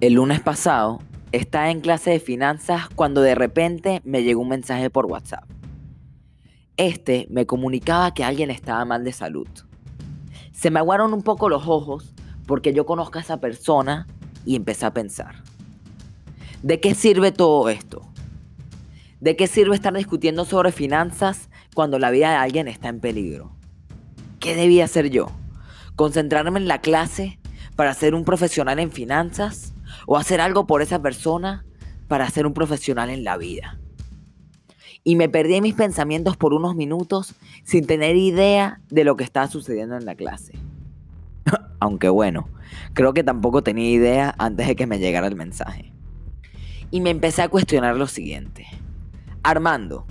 El lunes pasado estaba en clase de finanzas cuando de repente me llegó un mensaje por WhatsApp. Este me comunicaba que alguien estaba mal de salud. Se me aguaron un poco los ojos porque yo conozco a esa persona y empecé a pensar. ¿De qué sirve todo esto? ¿De qué sirve estar discutiendo sobre finanzas cuando la vida de alguien está en peligro? ¿Qué debía hacer yo? ¿Concentrarme en la clase para ser un profesional en finanzas? ¿O hacer algo por esa persona para ser un profesional en la vida? Y me perdí en mis pensamientos por unos minutos sin tener idea de lo que estaba sucediendo en la clase. Aunque bueno, creo que tampoco tenía idea antes de que me llegara el mensaje. Y me empecé a cuestionar lo siguiente. Armando,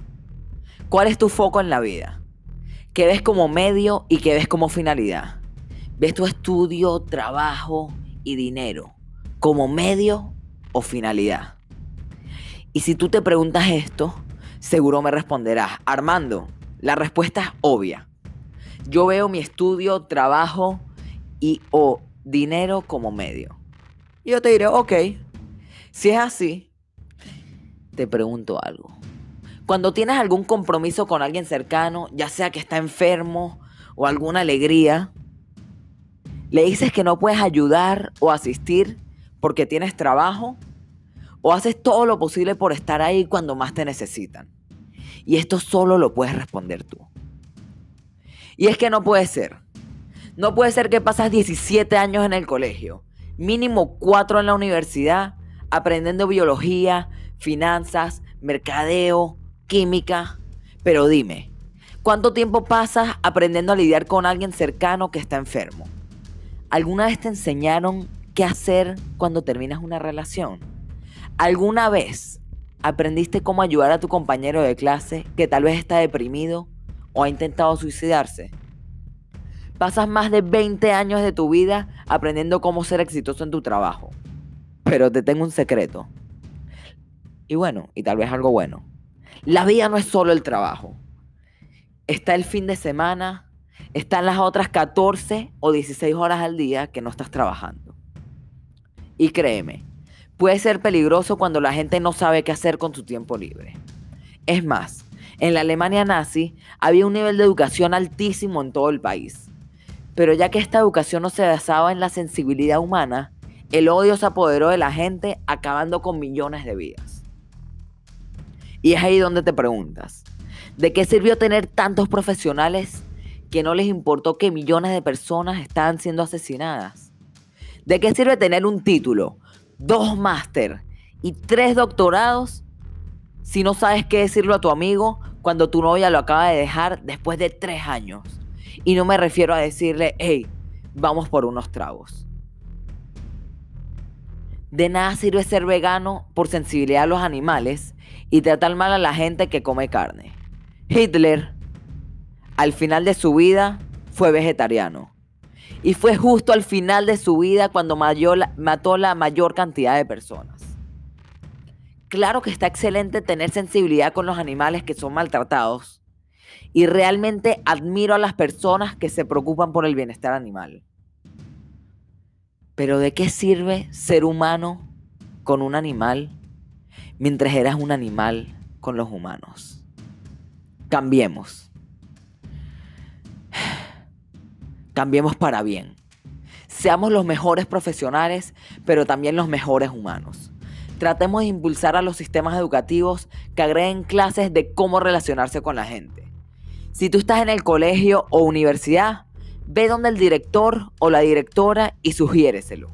¿cuál es tu foco en la vida? ¿Qué ves como medio y qué ves como finalidad? ¿Ves tu estudio, trabajo y dinero como medio o finalidad? Y si tú te preguntas esto, seguro me responderás, Armando, la respuesta es obvia. Yo veo mi estudio, trabajo y o dinero como medio. Y yo te diré, ok, si es así, te pregunto algo. Cuando tienes algún compromiso con alguien cercano, ya sea que está enfermo o alguna alegría, le dices que no puedes ayudar o asistir porque tienes trabajo o haces todo lo posible por estar ahí cuando más te necesitan. Y esto solo lo puedes responder tú. Y es que no puede ser. No puede ser que pasas 17 años en el colegio, mínimo 4 en la universidad, aprendiendo biología, finanzas, mercadeo, química. Pero dime, ¿cuánto tiempo pasas aprendiendo a lidiar con alguien cercano que está enfermo? ¿Alguna vez te enseñaron qué hacer cuando terminas una relación? ¿Alguna vez aprendiste cómo ayudar a tu compañero de clase que tal vez está deprimido o ha intentado suicidarse? Pasas más de 20 años de tu vida aprendiendo cómo ser exitoso en tu trabajo. Pero te tengo un secreto. Y bueno, y tal vez algo bueno. La vida no es solo el trabajo. Está el fin de semana, están las otras 14 o 16 horas al día que no estás trabajando. Y créeme, puede ser peligroso cuando la gente no sabe qué hacer con su tiempo libre. Es más, en la Alemania nazi había un nivel de educación altísimo en todo el país. Pero ya que esta educación no se basaba en la sensibilidad humana, el odio se apoderó de la gente acabando con millones de vidas. Y es ahí donde te preguntas, ¿de qué sirvió tener tantos profesionales que no les importó que millones de personas estaban siendo asesinadas? ¿De qué sirve tener un título, dos máster y tres doctorados si no sabes qué decirlo a tu amigo cuando tu novia lo acaba de dejar después de tres años? Y no me refiero a decirle, hey, vamos por unos tragos. De nada sirve ser vegano por sensibilidad a los animales y tratar mal a la gente que come carne. Hitler, al final de su vida, fue vegetariano. Y fue justo al final de su vida cuando mató la mayor cantidad de personas. Claro que está excelente tener sensibilidad con los animales que son maltratados. Y realmente admiro a las personas que se preocupan por el bienestar animal. Pero ¿de qué sirve ser humano con un animal mientras eras un animal con los humanos. Cambiemos. Cambiemos para bien. Seamos los mejores profesionales, pero también los mejores humanos. Tratemos de impulsar a los sistemas educativos que agreguen clases de cómo relacionarse con la gente. Si tú estás en el colegio o universidad, ve donde el director o la directora y sugiéreselo.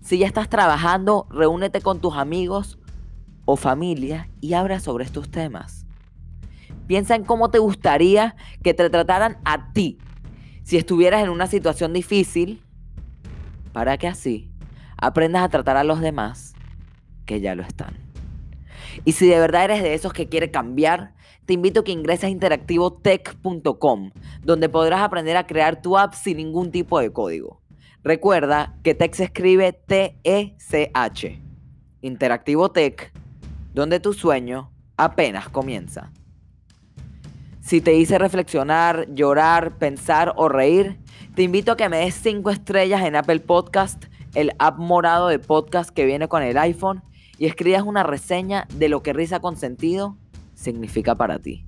Si ya estás trabajando, reúnete con tus amigos o familia y habla sobre estos temas. Piensa en cómo te gustaría que te trataran a ti si estuvieras en una situación difícil para que así aprendas a tratar a los demás que ya lo están. Y si de verdad eres de esos que quiere cambiar, te invito a que ingreses a interactivotech.com, donde podrás aprender a crear tu app sin ningún tipo de código. Recuerda que Tech se escribe T-E-C-H. Interactivo Tech donde tu sueño apenas comienza. Si te hice reflexionar, llorar, pensar o reír, te invito a que me des 5 estrellas en Apple Podcast el app morado de podcast que viene con el iPhone y escribas una reseña de lo que Risa con Sentido significa para ti.